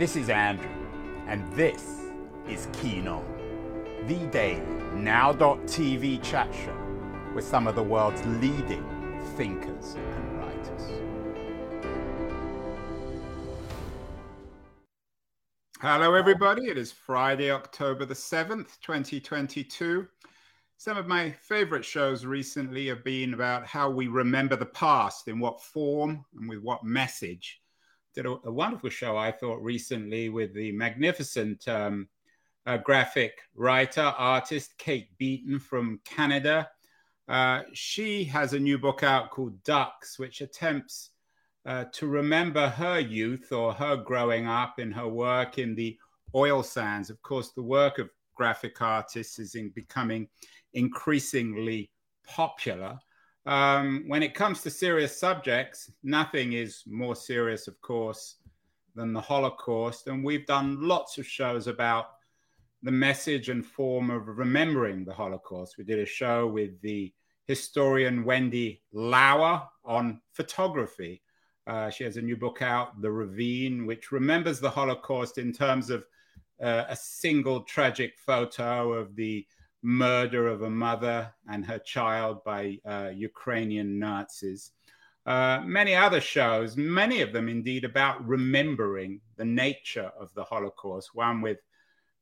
This is Andrew, and this is Keen On, the daily now.tv chat show with some of the world's leading thinkers and writers. Hello, everybody. It is Friday, October the 7th, 2022. Some of my favorite shows recently have been about how we remember the past, in what form and with what message. Did a, a wonderful show, I thought, recently with the magnificent um, uh, graphic writer, artist Kate Beaton from Canada. Uh, she has a new book out called Ducks, which attempts uh, to remember her youth or her growing up in her work in the oil sands. Of course, the work of graphic artists is in becoming increasingly popular. Um, when it comes to serious subjects, nothing is more serious, of course, than the Holocaust. And we've done lots of shows about the message and form of remembering the Holocaust. We did a show with the historian Wendy Lower on photography. Uh, she has a new book out, The Ravine, which remembers the Holocaust in terms of uh, a single tragic photo of the murder of a mother and her child by uh, Ukrainian Nazis. Uh, many other shows, many of them indeed about remembering the nature of the Holocaust. One with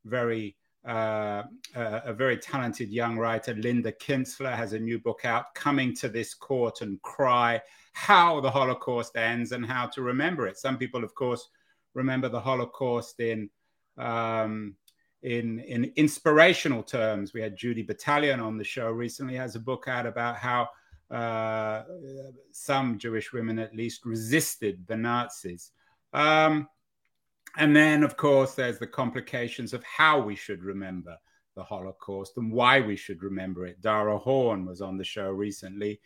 very uh, uh, a very talented young writer, Linda Kinstler, has a new book out, Coming to This Court and Cry How the Holocaust Ends and How to Remember It. Some people, of course, remember the Holocaust in um, in in inspirational terms. We had Judy Batalion on the show recently. Has a book out about how uh, some Jewish women, at least, resisted the Nazis. Um, and then, of course, there's the complications of how we should remember the Holocaust and why we should remember it. Dara Horn was on the show recently.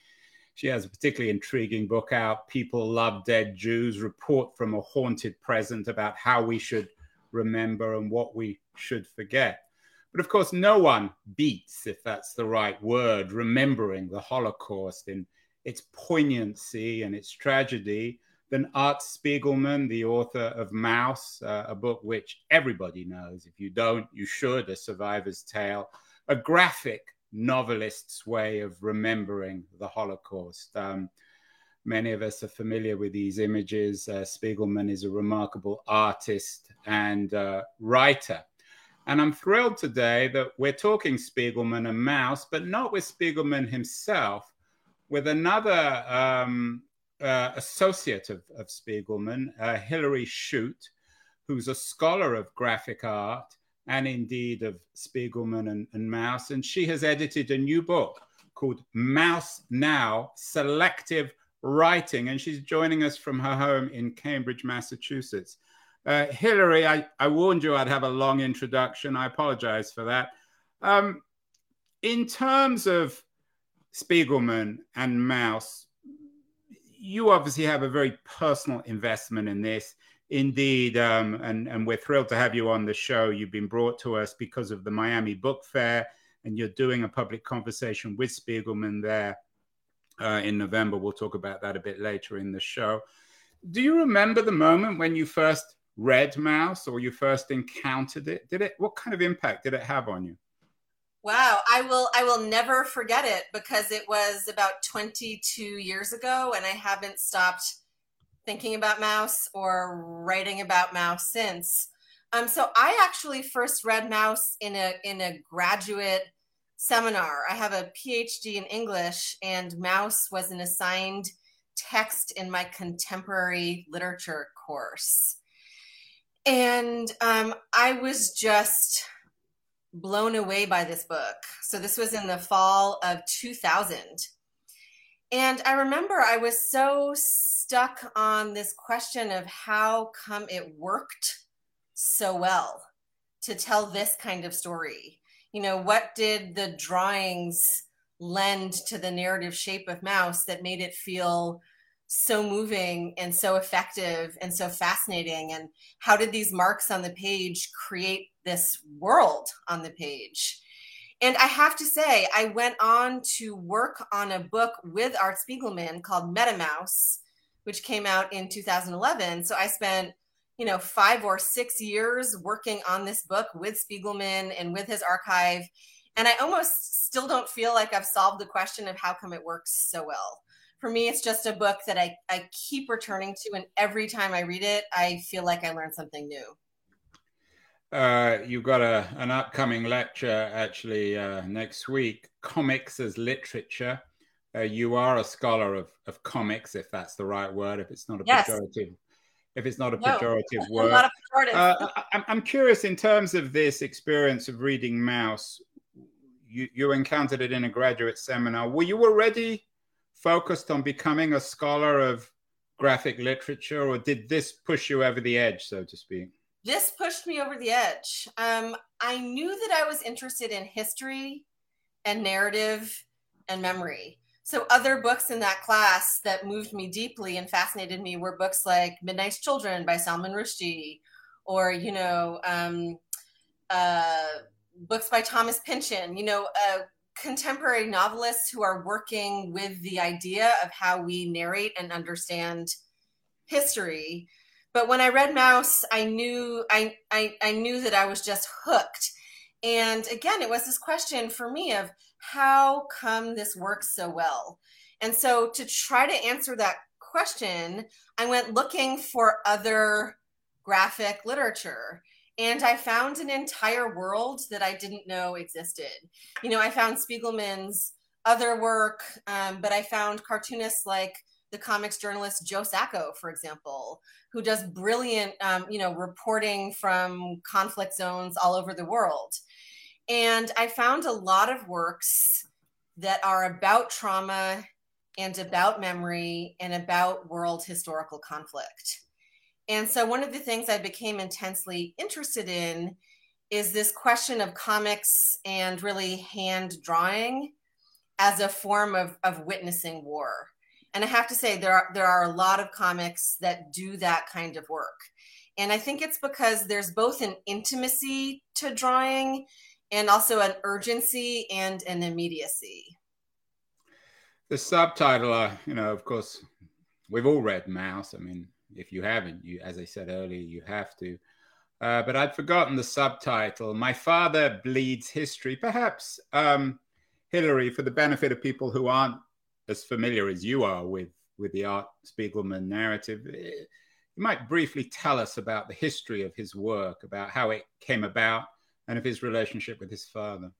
She has a particularly intriguing book out, People Love Dead Jews Report from a Haunted Present, about how we should remember and what we should forget. But of course, no one beats, if that's the right word, remembering the Holocaust in its poignancy and its tragedy than Art Spiegelman, the author of Maus, uh, a book which everybody knows. If you don't, you should, A Survivor's Tale, a graphic novelist's way of remembering the Holocaust. Um, Many of us are familiar with these images. Uh, Spiegelman is a remarkable artist and uh, writer. And I'm thrilled today that we're talking Spiegelman and Maus, but not with Spiegelman himself, with another um, uh, associate of, of Spiegelman, uh, Hillary Chute, who's a scholar of graphic art and indeed of Spiegelman and, and Maus. And she has edited a new book called Maus Now Selective writing, and she's joining us from her home in Cambridge, Massachusetts. Uh, Hillary, I, I, warned you I'd have a long introduction. I apologize for that. Um, in terms of Spiegelman and Maus, you obviously have a very personal investment in this. Indeed, um, and, and we're thrilled to have you on the show. You've been brought to us because of the Miami Book Fair, and you're doing a public conversation with Spiegelman there uh, in November. We'll talk about that a bit later in the show. Do you remember the moment when you first read Maus or you first encountered it? Did it? What kind of impact did it have on you? Wow, I will I will never forget it because it was about 22 years ago and I haven't stopped thinking about Maus or writing about Maus since. Um, so I actually first read Maus in a in a graduate seminar. I have a PhD in English, and Maus was an assigned text in my contemporary literature course. And um, I was just blown away by this book. So, this was in the fall of 2000. And I remember I was so stuck on this question of how come it worked so well to tell this kind of story you know what did the drawings lend to the narrative shape of Maus that made it feel so moving and so effective and so fascinating? And how did these marks on the page create this world on the page? And i have to say i went on to work on a book with art spiegelman called metamaus which came out in 2011 so i spent you know, five or six years working on this book with Spiegelman and with his archive. And I almost still don't feel like I've solved the question of how come it works so well. For me, it's just a book that I, I keep returning to. And every time I read it, I feel like I learned something new. Uh, you've got a, an upcoming lecture actually uh, next week comics as literature. Uh, you are a scholar of, of comics, if that's the right word, if it's not a yes. pejorative if it's not a no, pejorative word. Not a uh, I, I'm curious in terms of this experience of reading Maus. You, you encountered it in a graduate seminar. Were you already focused on becoming a scholar of graphic literature, or did this push you over the edge, so to speak? This pushed me over the edge. Um, I knew that I was interested in history and narrative and memory. So other books in that class that moved me deeply and fascinated me were books like Midnight's Children by Salman Rushdie, or you know, um, uh, books by Thomas Pynchon. You know, uh, contemporary novelists who are working with the idea of how we narrate and understand history. But when I read Maus, I knew I, I, I knew that I was just hooked. And again, it was this question for me of how come this works so well? And so to try to answer that question, I went looking for other graphic literature. And I found an entire world that I didn't know existed. You know, I found Spiegelman's other work, um, but I found cartoonists like the comics journalist Joe Sacco, for example, who does brilliant, um, you know, reporting from conflict zones all over the world. And I found a lot of works that are about trauma and about memory and about world historical conflict. And so, one of the things I became intensely interested in is this question of comics and really hand drawing as a form of, of witnessing war. And I have to say, there are, there are a lot of comics that do that kind of work. And I think it's because there's both an intimacy to drawing and also an urgency and an immediacy. The subtitle, uh, you know, of course, we've all read Maus. I mean, if you haven't, you, as I said earlier, you have to. Uh, but I'd forgotten the subtitle. My father bleeds history. Perhaps um, Hillary, for the benefit of people who aren't as familiar as you are with with the Art Spiegelman narrative, eh, you might briefly tell us about the history of his work, about how it came about, and of his relationship with his father.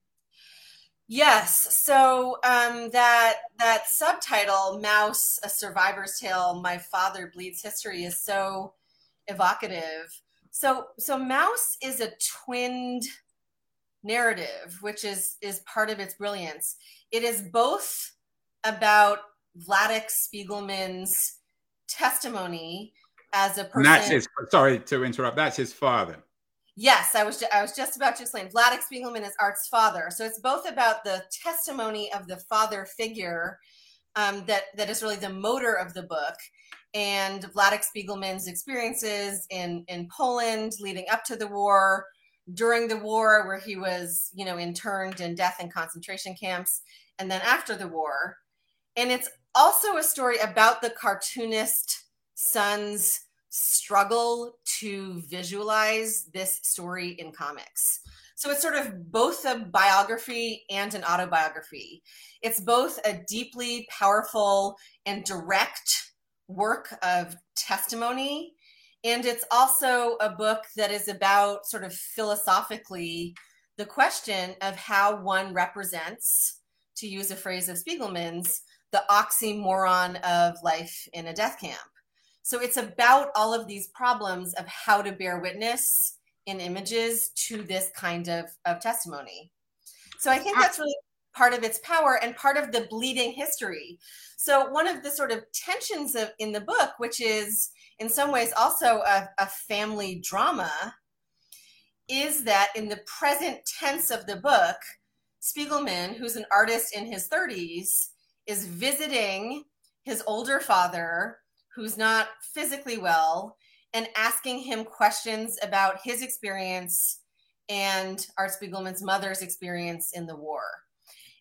Yes. So um, that that subtitle, "Maus: A Survivor's Tale," my father bleeds history, is so evocative. So so Maus is a twinned narrative, which is is part of its brilliance. It is both about Vladek Spiegelman's testimony as a person. And that's his. Sorry to interrupt. That's his father. Yes, I was ju- I was just about to explain. Vladek Spiegelman is Art's father, so it's both about the testimony of the father figure um, that that is really the motor of the book, and Vladek Spiegelman's experiences in in Poland leading up to the war, during the war where he was you know interned in death and concentration camps, and then after the war, and it's also a story about the cartoonist son's struggle to visualize this story in comics. So it's sort of both a biography and an autobiography. It's both a deeply powerful and direct work of testimony. And it's also a book that is about sort of philosophically the question of how one represents, to use a phrase of Spiegelman's, the oxymoron of life in a death camp. So it's about all of these problems of how to bear witness in images to this kind of, of testimony. So I think ah. that's really part of its power and part of the bleeding history. So one of the sort of tensions of, in the book, which is in some ways also a, a family drama, is that in the present tense of the book, Spiegelman, who's an artist in his 30s, is visiting his older father who's not physically well and asking him questions about his experience and Art Spiegelman's mother's experience in the war.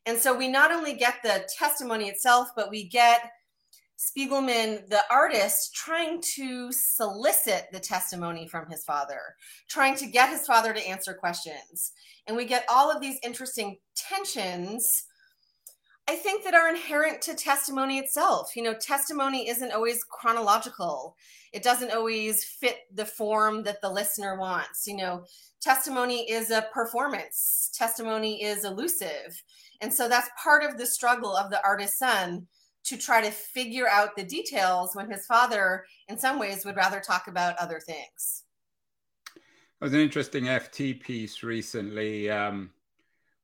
And so we not only get the testimony itself, but we get Spiegelman, the artist, trying to solicit the testimony from his father, trying to get his father to answer questions. And we get all of these interesting tensions, I think, that are inherent to testimony itself. You know, testimony isn't always chronological, it doesn't always fit the form that the listener wants. You know, testimony is a performance, testimony is elusive. And so that's part of the struggle of the artist's son to try to figure out the details when his father, in some ways, would rather talk about other things. There was an interesting FT piece recently, um,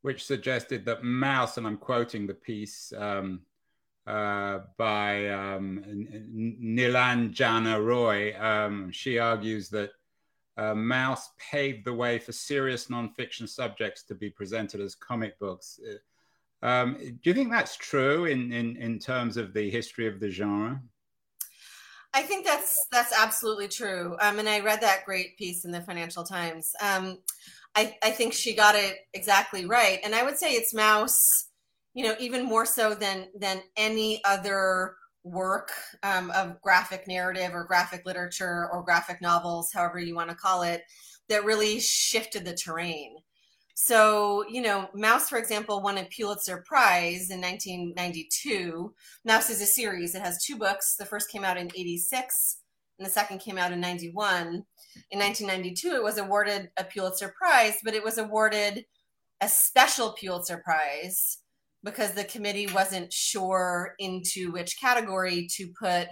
which suggested that Maus, and I'm quoting the piece um, uh, by um, Nilanjana Roy, um, she argues that uh, Maus paved the way for serious nonfiction subjects to be presented as comic books. Uh, um, do you think that's true in, in, in terms of the history of the genre? I think that's that's absolutely true. Um, and I read that great piece in the Financial Times. Um, I, I think she got it exactly right. And I would say it's Maus, you know, even more so than than any other work um, of graphic narrative or graphic literature or graphic novels, however you want to call it, that really shifted the terrain. So, you know, Maus, for example, won a Pulitzer Prize in 1992. Maus is a series. It has two books. The first came out in 86 and the second came out in 91. In 1992, it was awarded a Pulitzer Prize, but it was awarded a special Pulitzer Prize because the committee wasn't sure into which category to put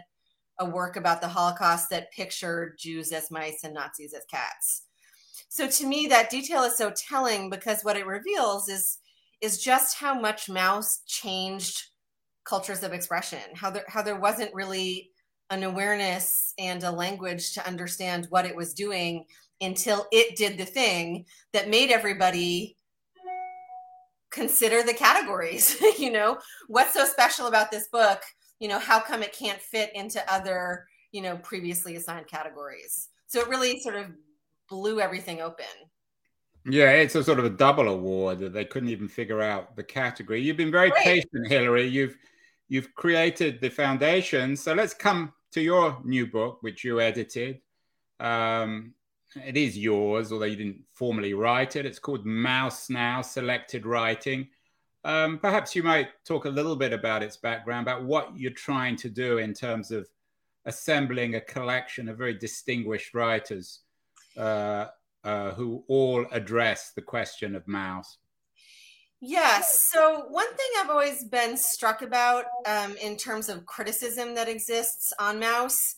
a work about the Holocaust that pictured Jews as mice and Nazis as cats. So to me that detail is so telling because what it reveals is is just how much Maus changed cultures of expression how there how there wasn't really an awareness and a language to understand what it was doing until it did the thing that made everybody consider the categories you know what's so special about this book you know how come it can't fit into other you know previously assigned categories so it really sort of blew everything open. Yeah, it's a sort of a double award that they couldn't even figure out the category. You've been very patient, Hillary. You've you've created the foundation. So let's come to your new book, which you edited. Um, it is yours, although you didn't formally write it. It's called Maus Now Selected Writing. Um, perhaps you might talk a little bit about its background, about what you're trying to do in terms of assembling a collection of very distinguished writers uh, uh, who all address the question of Maus. Yes. So, one thing I've always been struck about um, in terms of criticism that exists on Maus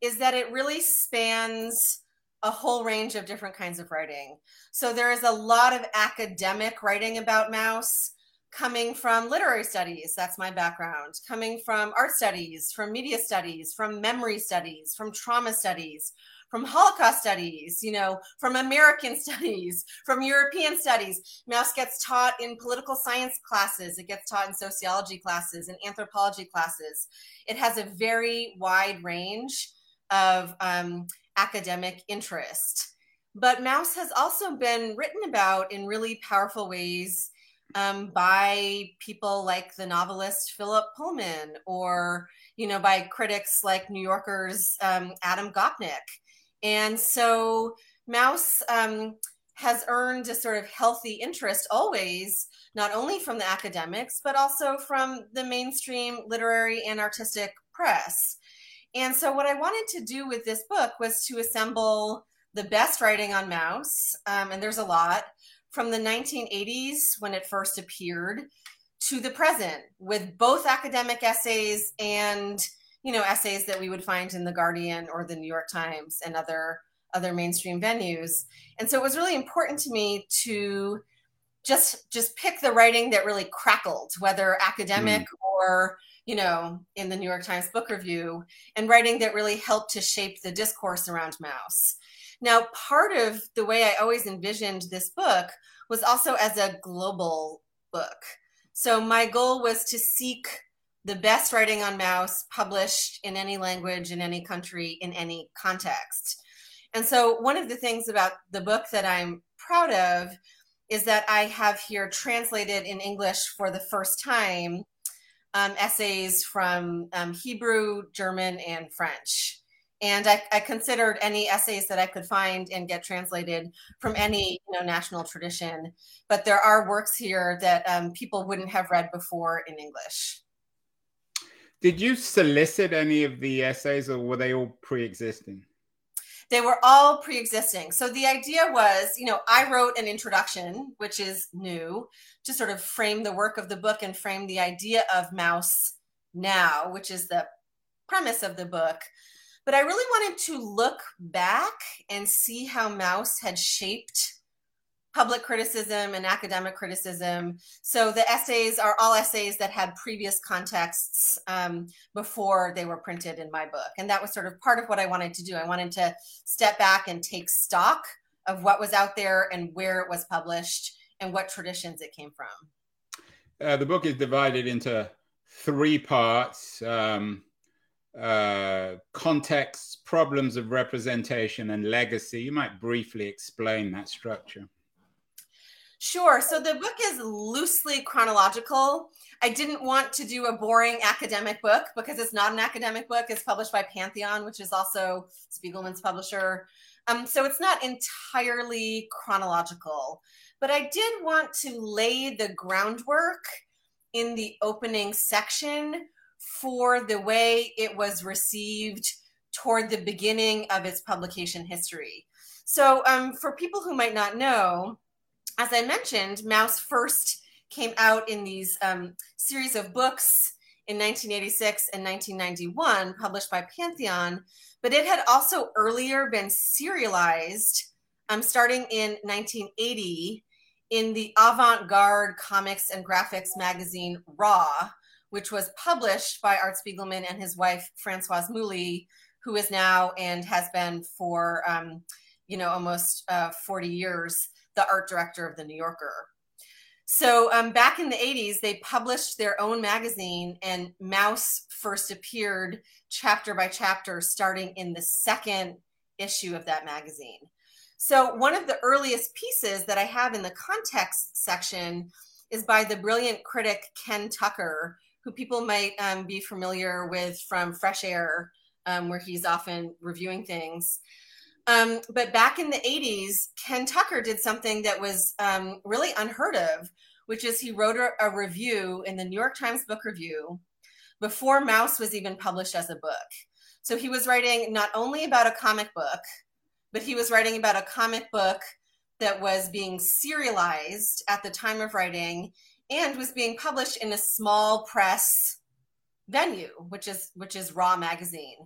is that it really spans a whole range of different kinds of writing. So, there is a lot of academic writing about Maus coming from literary studies. That's my background. Coming from art studies, from media studies, from memory studies, from trauma studies, from Holocaust studies, you know, from American studies, from European studies. Maus gets taught in political science classes, it gets taught in sociology classes and anthropology classes. It has a very wide range of um, academic interest. But Maus has also been written about in really powerful ways um, by people like the novelist Philip Pullman or you know by critics like New Yorker's um, Adam Gopnik and so Maus um, has earned a sort of healthy interest always, not only from the academics, but also from the mainstream literary and artistic press. And so, what I wanted to do with this book was to assemble the best writing on Maus, um, and there's a lot, from the 1980s when it first appeared to the present, with both academic essays and you know essays that we would find in the guardian or the new york times and other other mainstream venues. And so it was really important to me to just just pick the writing that really crackled whether academic mm. or you know in the new york times book review and writing that really helped to shape the discourse around Maus. Now part of the way i always envisioned this book was also as a global book. So my goal was to seek the best writing on Maus published in any language, in any country, in any context. And so, one of the things about the book that I'm proud of is that I have here translated in English for the first time um, essays from um, Hebrew, German, and French. And I, I, considered any essays that I could find and get translated from any you know, national tradition. But there are works here that um, people wouldn't have read before in English. Did you solicit any of the essays, or were they all pre-existing? They were all pre-existing. So the idea was, you know, I wrote an introduction, which is new, to sort of frame the work of the book and frame the idea of Maus now, which is the premise of the book. But I really wanted to look back and see how Maus had shaped public criticism and academic criticism. So the essays are all essays that had previous contexts um, before they were printed in my book. And that was sort of part of what I wanted to do. I wanted to step back and take stock of what was out there and where it was published and what traditions it came from. Uh, the book is divided into three parts. Um, uh, contexts, problems of representation, and legacy. You might briefly explain that structure. Sure. So the book is loosely chronological. I didn't want to do a boring academic book because it's not an academic book. It's published by Pantheon, which is also Spiegelman's publisher. Um, so it's not entirely chronological. But I did want to lay the groundwork in the opening section for the way it was received toward the beginning of its publication history. So, um, for people who might not know, as I mentioned, Maus first came out in these um, series of books in 1986 and 1991, published by Pantheon, but it had also earlier been serialized um, starting in 1980 in the avant garde comics and graphics magazine Raw, which was published by Art Spiegelman and his wife, Francoise Mouly, who is now and has been for, um, you know, almost uh, 40 years the art director of the New Yorker. So um, back in the 80s, they published their own magazine, and Maus first appeared chapter by chapter, starting in the second issue of that magazine. So one of the earliest pieces that I have in the context section is by the brilliant critic Ken Tucker, who people might um, be familiar with from Fresh Air, um, where he's often reviewing things. Um, but back in the 80s, Ken Tucker did something that was um, really unheard of, which is he wrote a, a, review in the New York Times Book Review before Maus was even published as a book. So he was writing not only about a comic book, but he was writing about a comic book that was being serialized at the time of writing and was being published in a small press venue, which is which is Raw magazine.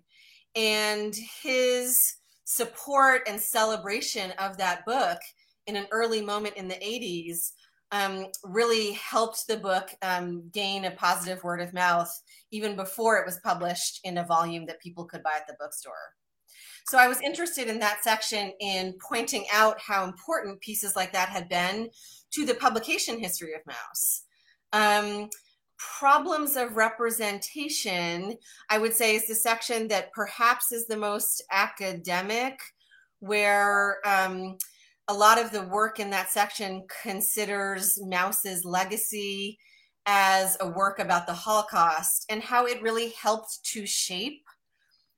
And his support and celebration of that book in an early moment in the 80s um, really helped the book um, gain a positive word of mouth even before it was published in a volume that people could buy at the bookstore. So I was interested in that section in pointing out how important pieces like that had been to the publication history of Maus. Um, problems of representation, I would say, is the section that perhaps is the most academic, where um, a lot of the work in that section considers Maus's legacy as a work about the Holocaust and how it really helped to shape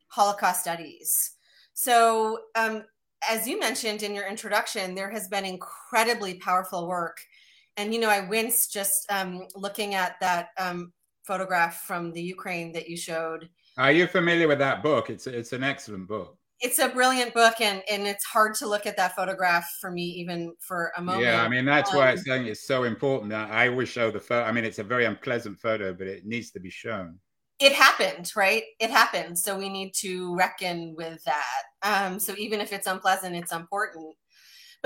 Holocaust studies. So, um, as you mentioned in your introduction, there has been incredibly powerful work and you know i winced just um, looking at that um, photograph from the ukraine that you showed. Are you familiar with that book? It's it's an excellent book. It's a brilliant book and and it's hard to look at that photograph for me even for a moment. Yeah i mean that's um, why i'm saying it's so important that i always show the photo i mean it's a very unpleasant photo but it needs to be shown. It happened right? It happened. So we need to reckon with that. Um, so even if it's unpleasant it's important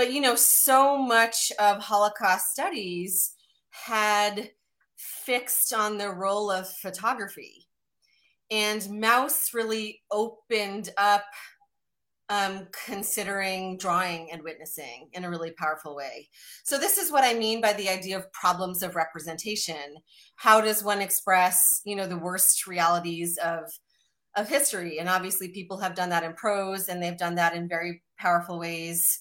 but you know so much of holocaust studies had fixed on the role of photography and Maus really opened up um, considering drawing and witnessing in a really powerful way. So, this is what I mean by the idea of problems of representation. How does one express, you know, the worst realities of of history? And obviously, people have done that in prose, and they've done that in very powerful ways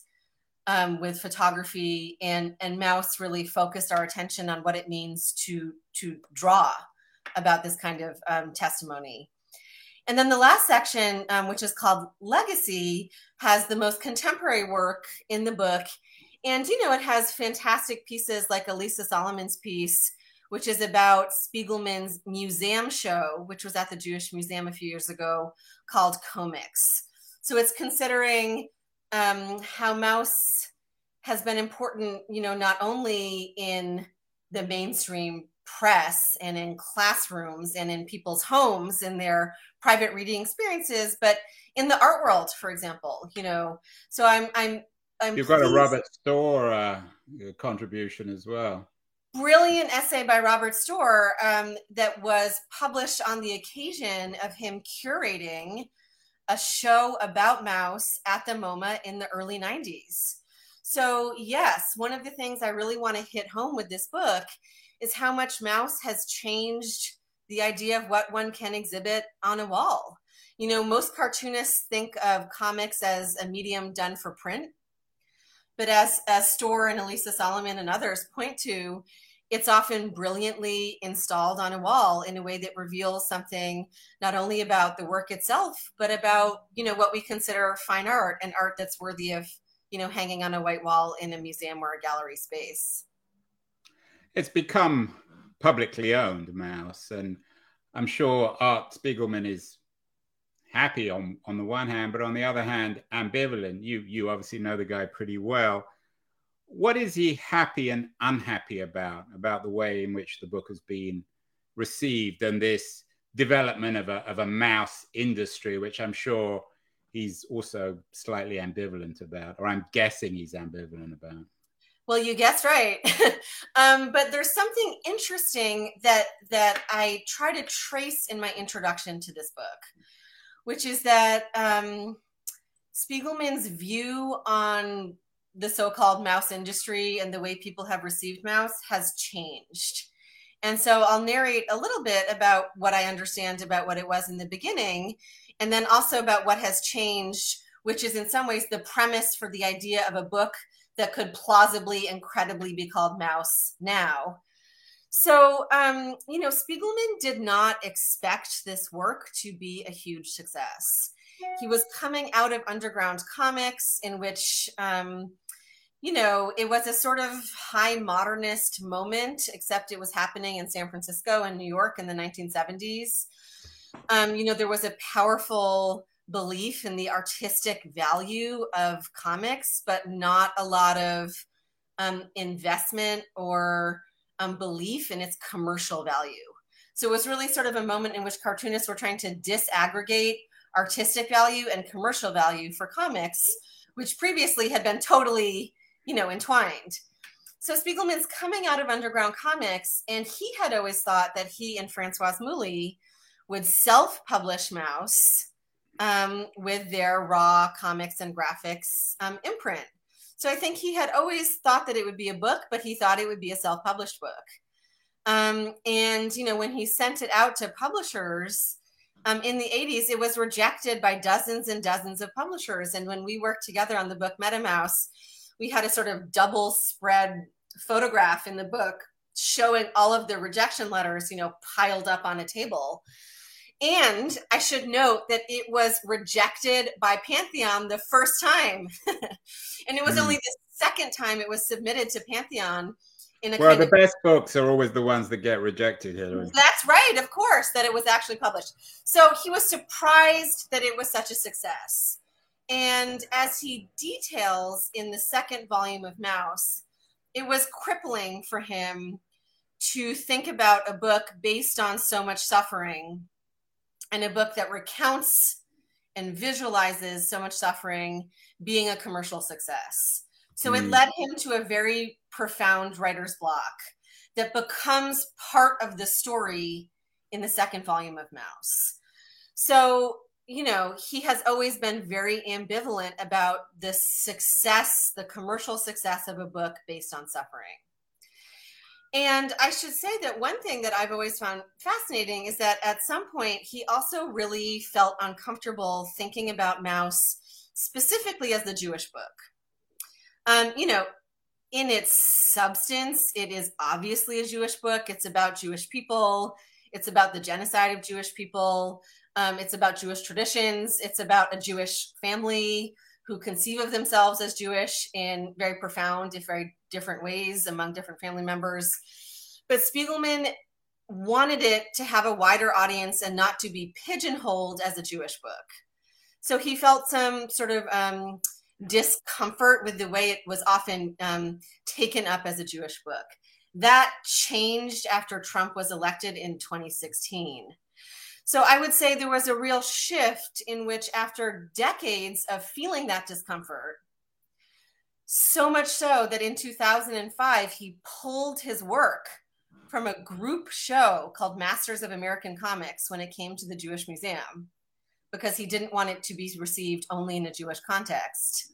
um, with photography and and Maus really focused our attention on what it means to to draw about this kind of um, testimony. And then the last section, um, which is called Legacy, has the most contemporary work in the book. And, you know, it has fantastic pieces like Alisa Solomon's piece, which is about Spiegelman's museum show, which was at the Jewish Museum a few years ago, called Comics. So it's considering um, how Maus has been important, you know, not only in the mainstream press and in classrooms and in people's homes in their private reading experiences, but in the art world, for example, you know. So I'm I'm I'm You've got a Robert Storr uh, contribution as well. Brilliant essay by Robert Storr um, that was published on the occasion of him curating a show about Maus at the MoMA in the early 90s. So, yes, one of the things I really want to hit home with this book is how much Maus has changed the idea of what one can exhibit on a wall. You know, most cartoonists think of comics as a medium done for print. But as, as Storr and Alisa Solomon and others point to, it's often brilliantly installed on a wall in a way that reveals something not only about the work itself, but about, you know, what we consider fine art and art that's worthy of you know, hanging on a white wall in a museum or a gallery space. It's become publicly owned, Maus, and I'm sure Art Spiegelman is happy on on the one hand, but on the other hand, ambivalent. You you obviously know the guy pretty well. What is he happy and unhappy about about the way in which the book has been received and this development of a of a Maus industry, which I'm sure he's also slightly ambivalent about, or I'm guessing he's ambivalent about. Well, you guessed right. um, but there's something interesting that that I try to trace in my introduction to this book, which is that um, Spiegelman's view on the so-called Maus industry and the way people have received Maus has changed. And so I'll narrate a little bit about what I understand about what it was in the beginning and then also about what has changed, which is in some ways the premise for the idea of a book that could plausibly and credibly be called Maus now. So, um, you know, Spiegelman did not expect this work to be a huge success. He was coming out of underground comics, in which, um, you know, it was a sort of high modernist moment, except it was happening in San Francisco and New York in the 1970s. Um, you know, there was a powerful belief in the artistic value of comics, but not a lot of um, investment or um, belief in its commercial value. So it was really sort of a moment in which cartoonists were trying to disaggregate artistic value and commercial value for comics, which previously had been totally, you know, entwined. So Spiegelman's coming out of underground comics, and he had always thought that he and Francoise Mouly would self publish Maus um, with their raw comics and graphics um, imprint. So I think he had always thought that it would be a book, but he thought it would be a self published book. Um, and, you know, when he sent it out to publishers, um, in the 80s, it was rejected by dozens and dozens of publishers. And when we worked together on the book MetaMaus, we had a sort of double spread photograph in the book showing all of the rejection letters, you know, piled up on a table. And I should note that it was rejected by Pantheon the first time. and it was mm. only the second time it was submitted to Pantheon. In a well, the of, best books are always the ones that get rejected, Hillary. That's right, of course, that it was actually published. So he was surprised that it was such a success. And as he details in the second volume of Maus, it was crippling for him to think about a book based on so much suffering and a book that recounts and visualizes so much suffering being a commercial success. So mm. it led him to a very profound writer's block that becomes part of the story in the second volume of Maus. So, you know, he has always been very ambivalent about the success, the commercial success of a book based on suffering. And I should say that one thing that I've always found fascinating is that at some point he also really felt uncomfortable thinking about Maus specifically as the Jewish book. Um, you know, in its substance, it is obviously a Jewish book. It's about Jewish people. It's about the genocide of Jewish people. Um, it's about Jewish traditions. It's about a Jewish family who conceive of themselves as Jewish in very profound, if very different ways among different family members. But Spiegelman wanted it to have a wider audience and not to be pigeonholed as a Jewish book. So he felt some sort of um, discomfort with the way it was often um, taken up as a Jewish book. That changed after Trump was elected in 2016. So I would say there was a real shift in which, after decades of feeling that discomfort, so much so that in 2005, he pulled his work from a group show called Masters of American Comics when it came to the Jewish Museum because he didn't want it to be received only in a Jewish context.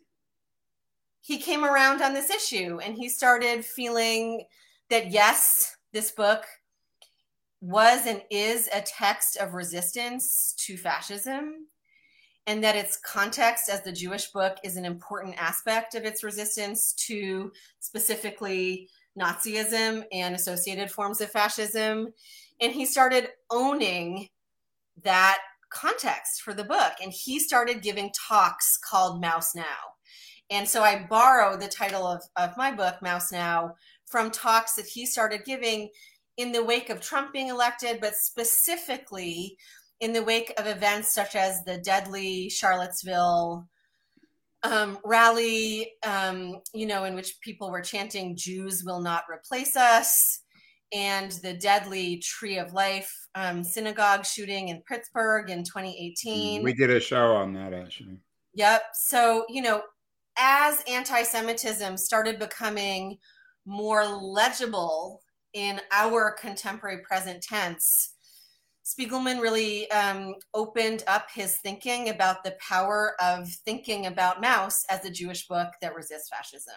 He came around on this issue and he started feeling that yes, this book was and is a text of resistance to fascism, and that its context as the Jewish book is an important aspect of its resistance to specifically Nazism and associated forms of fascism. And he started owning that context for the book. And he started giving talks called Maus Now. And so I borrow the title of, of my book, Maus Now, from talks that he started giving in the wake of Trump being elected, but specifically in the wake of events such as the deadly Charlottesville um, rally, um, you know, in which people were chanting, Jews will not replace us, and the deadly Tree of Life um, synagogue shooting in Pittsburgh in 2018. We did a show on that actually. Yep. So, you know, as anti Semitism started becoming more legible in our contemporary present tense, Spiegelman really um, opened up his thinking about the power of thinking about Maus as a Jewish book that resists fascism.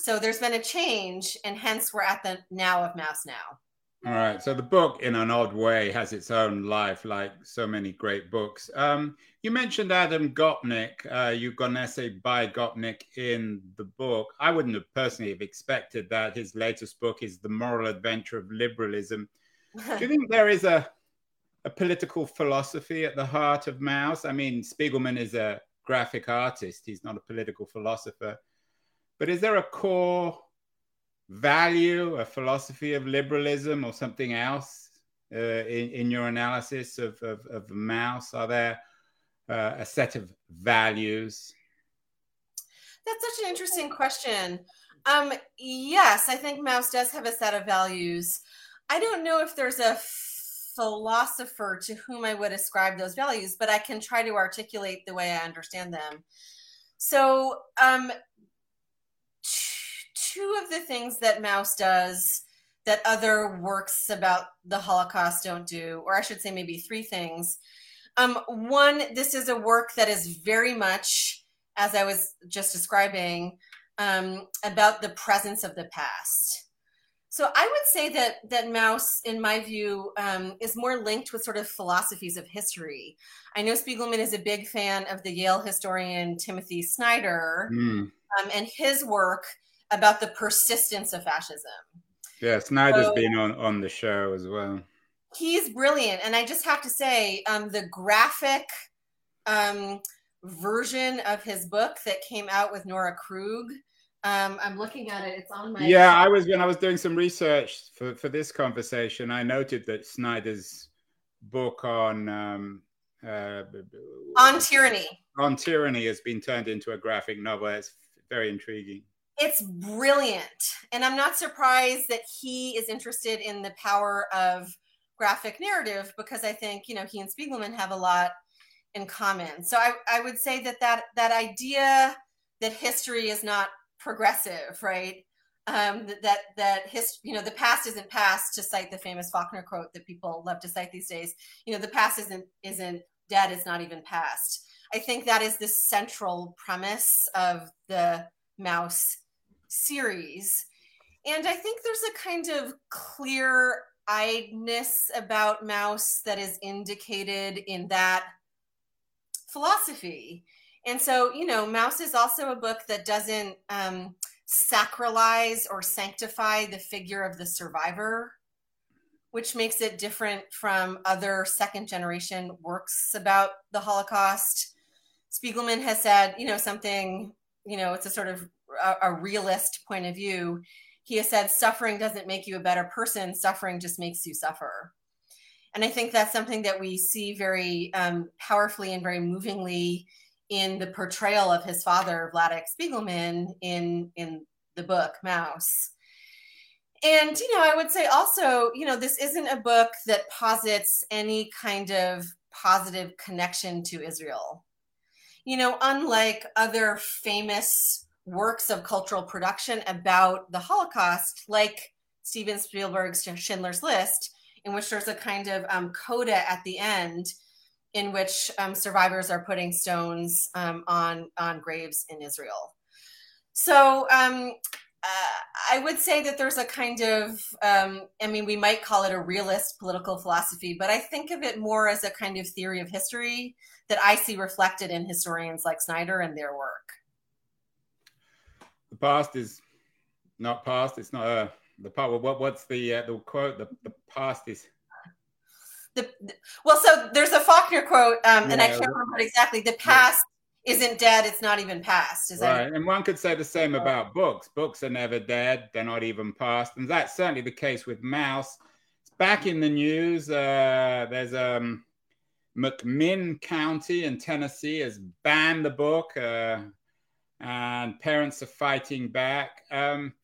So there's been a change, and hence we're at the now of Maus now. All right. So the book, in an odd way, has its own life, like so many great books. Um, you mentioned Adam Gopnik. Uh, you've got an essay by Gopnik in the book. I wouldn't have personally have expected that. His latest book is The Moral Adventure of Liberalism. Do you think there is a a political philosophy at the heart of Maus? I mean, Spiegelman is a graphic artist. He's not a political philosopher. But is there a core value, a philosophy of liberalism, or something else uh, in, in your analysis of, of, of Maus? Are there uh, a set of values? That's such an interesting question. Um, yes, I think Maus does have a set of values. I don't know if there's a philosopher to whom I would ascribe those values, but I can try to articulate the way I understand them. So, um, two of the things that Maus does that other works about the Holocaust don't do, or I should say maybe three things. Um, one, this is a work that is very much, as I was just describing, um, about the presence of the past. So I would say that that Maus, in my view, um, is more linked with sort of philosophies of history. I know Spiegelman is a big fan of the Yale historian Timothy Snyder mm. um, and his work about the persistence of fascism. Yeah, Snyder's so, been on, on the show as well. He's brilliant. And I just have to say, um, the graphic um, version of his book that came out with Nora Krug. Um, I'm looking at it. It's on my. Yeah, I was when I was doing some research for, for this conversation. I noted that Snyder's book on um, uh, on tyranny on tyranny has been turned into a graphic novel. It's very intriguing it's brilliant. And I'm not surprised that he is interested in the power of graphic narrative because I think, you know, he and Spiegelman have a lot in common. So I, I would say that, that that idea that history is not progressive, right? Um, that that his, you know, the past isn't past to cite the famous Faulkner quote that people love to cite these days. You know, the past isn't isn't dead, it's not even past. I think that is the central premise of the Maus series. And I think there's a kind of clear eyedness about Maus that is indicated in that philosophy. And so, you know, Maus is also a book that doesn't um, sacralize or sanctify the figure of the survivor, which makes it different from other second generation works about the Holocaust. Spiegelman has said, you know, something, you know, it's a sort of a, a realist point of view. He has said, suffering doesn't make you a better person, suffering just makes you suffer. And I think that's something that we see very um, powerfully and very movingly in the portrayal of his father, Vladek Spiegelman, in, in the book Mouse. and you know i would say also you know this isn't a book that posits any kind of positive connection to israel you know unlike other famous works of cultural production about the holocaust like steven spielberg's schindler's list in which there's a kind of um, coda at the end in which um, survivors are putting stones um, on on graves in israel so um, uh, I would say that there's a kind of, um, I mean, we might call it a realist political philosophy, but I think of it more as a kind of theory of history that I see reflected in historians like Snyder and their work. The past is not past. It's not uh, the part. What what's the uh, the quote? The, the past is. The, well, so there's a Faulkner quote, um, and I can't remember exactly. The past isn't dead, it's not even past. Is right. That... And one could say the same about books. Books are never dead, they're not even past. And that's certainly the case with Maus. It's back in the news. Uh, there's um, McMinn County in Tennessee has banned the book, uh, and parents are fighting back. Um,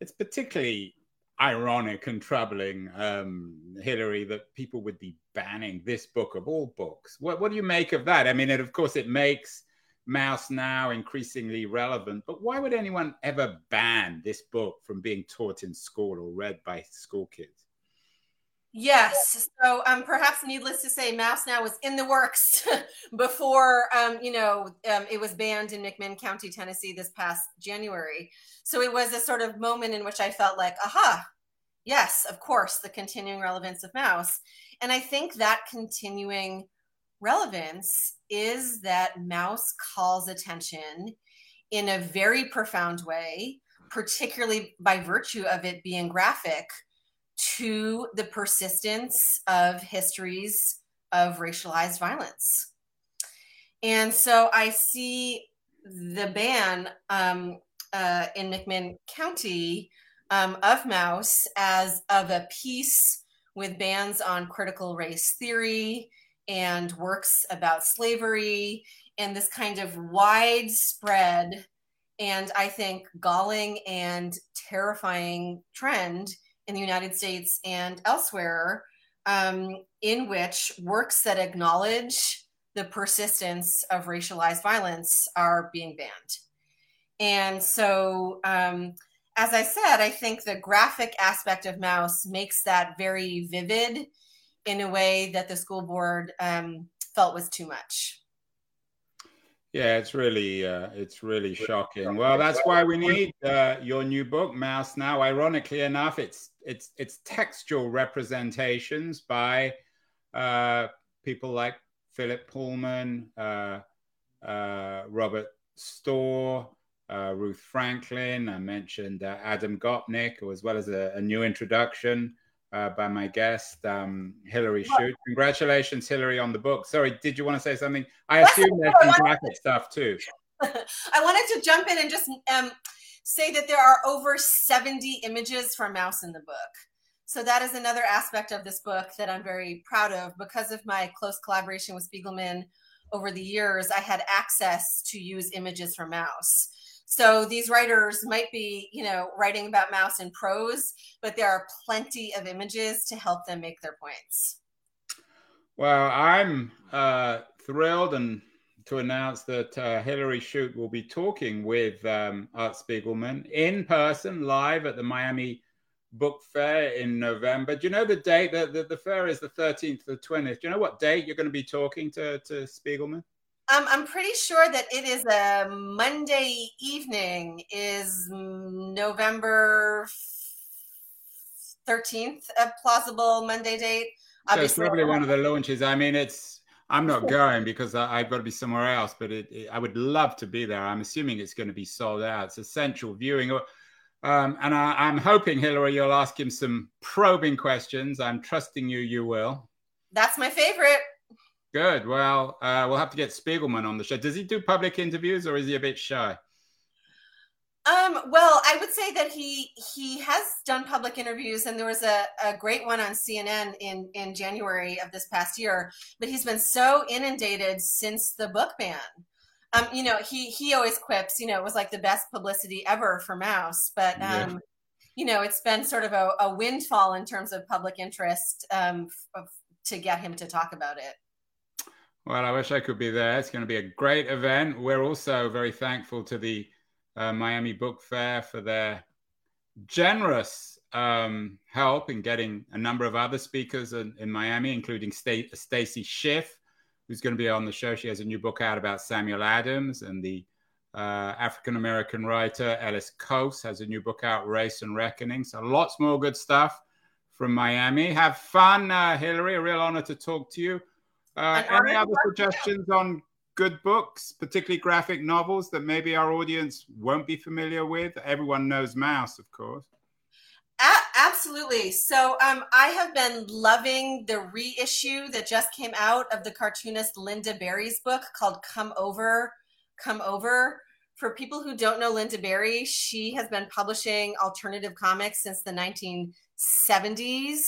it's particularly ironic and troubling, um, Hillary, that people would be banning this book of all books. What, what do you make of that? I mean, it, of course, it makes Maus now increasingly relevant. But why would anyone ever ban this book from being taught in school or read by school kids? Yes. So um, perhaps needless to say, Maus now was in the works before, um, you know, um, it was banned in McMinn County, Tennessee this past January. So it was a sort of moment in which I felt like, aha, yes, of course, the continuing relevance of Maus. And I think that continuing relevance is that Maus calls attention in a very profound way, particularly by virtue of it being graphic, to the persistence of histories of racialized violence. And so I see the ban um, uh, in McMinn County um, of Maus as of a piece with bans on critical race theory and works about slavery and this kind of widespread and I think galling and terrifying trend in the United States and elsewhere, um, in which works that acknowledge the persistence of racialized violence are being banned. And so, um, as I said, I think the graphic aspect of Maus makes that very vivid in a way that the school board um, felt was too much. Yeah, it's really uh, it's really shocking. Well, that's why we need uh, your new book, Maus. Now, ironically enough, it's it's it's textual representations by uh, people like Philip Pullman, uh, uh, Robert Storr, uh, Ruth Franklin. I mentioned Adam Gopnik, as well as a, a new introduction uh, by my guest, um, Hillary Chute. Congratulations, Hillary, on the book. Sorry, did you want to say something? I assume there's some graphic stuff too. I wanted to jump in and just um, say that there are over 70 images from Maus in the book. So that is another aspect of this book that I'm very proud of. Because of my close collaboration with Spiegelman over the years, I had access to use images from Maus. So these writers might be, you know, writing about Maus in prose, but there are plenty of images to help them make their points. Well, I'm uh, thrilled and to announce that uh, Hillary Chute will be talking with um, Art Spiegelman in person, live at the Miami Book Fair in November. Do you know the date? The, the, the fair is the 13th to the 20th. Do you know what date you're going to be talking to, to Spiegelman? Um, I'm pretty sure that it is a Monday evening, is November 13th a plausible Monday date? So it's probably one of the launches. I mean, it's I'm not going because I, have got to be somewhere else, but it, it, I would love to be there. I'm assuming it's going to be sold out. It's essential viewing. Um, and I, am hoping, Hillary, you'll ask him some probing questions. I'm trusting you, you will. That's my favorite. Good. Well, uh, we'll have to get Spiegelman on the show. Does he do public interviews or is he a bit shy? Um, well, I would say that he he has done public interviews, and there was a, a great one on CNN in in January of this past year. But he's been so inundated since the book ban. Um, you know, he he always quips, you know, it was like the best publicity ever for Maus, but um, yeah. you know, it's been sort of a, a windfall in terms of public interest um, f- to get him to talk about it. Well, I wish I could be there. It's going to be a great event. We're also very thankful to the uh, Miami Book Fair for their generous um, help in getting a number of other speakers in, in Miami, including Stacy Schiff, who's going to be on the show. She has a new book out about Samuel Adams, and the uh, African American writer Ellis Cose has a new book out, Race and Reckoning. So lots more good stuff from Miami. Have fun, uh, Hillary. A real honor to talk to you. Uh, any other suggestions on good books, particularly graphic novels that maybe our audience won't be familiar with? Everyone knows Maus, of course. A- absolutely. So um, I have been loving the reissue that just came out of the cartoonist Lynda Barry's book called Come Over, Come Over. For people who don't know Lynda Barry, she has been publishing alternative comics since the 1970s.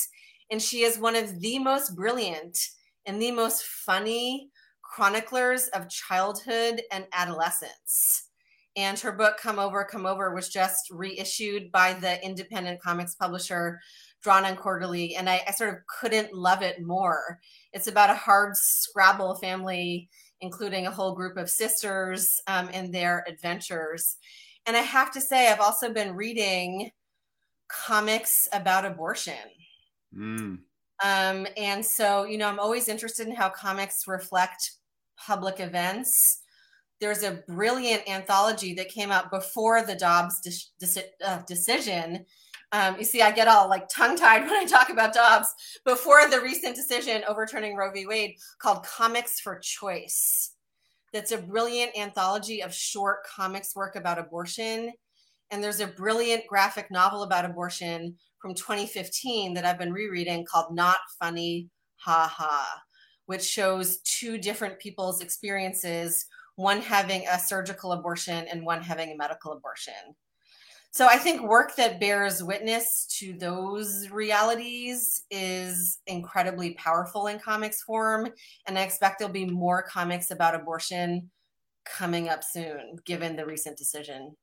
And she is one of the most brilliant and the most funny chroniclers of childhood and adolescence. And her book, Come Over, Come Over, was just reissued by the independent comics publisher Drawn and Quarterly. And I, I sort of couldn't love it more. It's about a hard scrabble family, including a whole group of sisters um, and their adventures. And I have to say, I've also been reading comics about abortion. Mm. Um, and so, you know, I'm always interested in how comics reflect public events there's a brilliant anthology that came out before the Dobbs de- de- uh, decision. Um, you see, I get all like tongue tied when I talk about Dobbs before the recent decision overturning Roe v. Wade called Comics for Choice. That's a brilliant anthology of short comics work about abortion. And there's a brilliant graphic novel about abortion from 2015 that I've been rereading called Not Funny, Ha Ha, which shows two different people's experiences one having a surgical abortion and one having a medical abortion. So I think work that bears witness to those realities is incredibly powerful in comics form. And I expect there'll be more comics about abortion coming up soon, given the recent decision.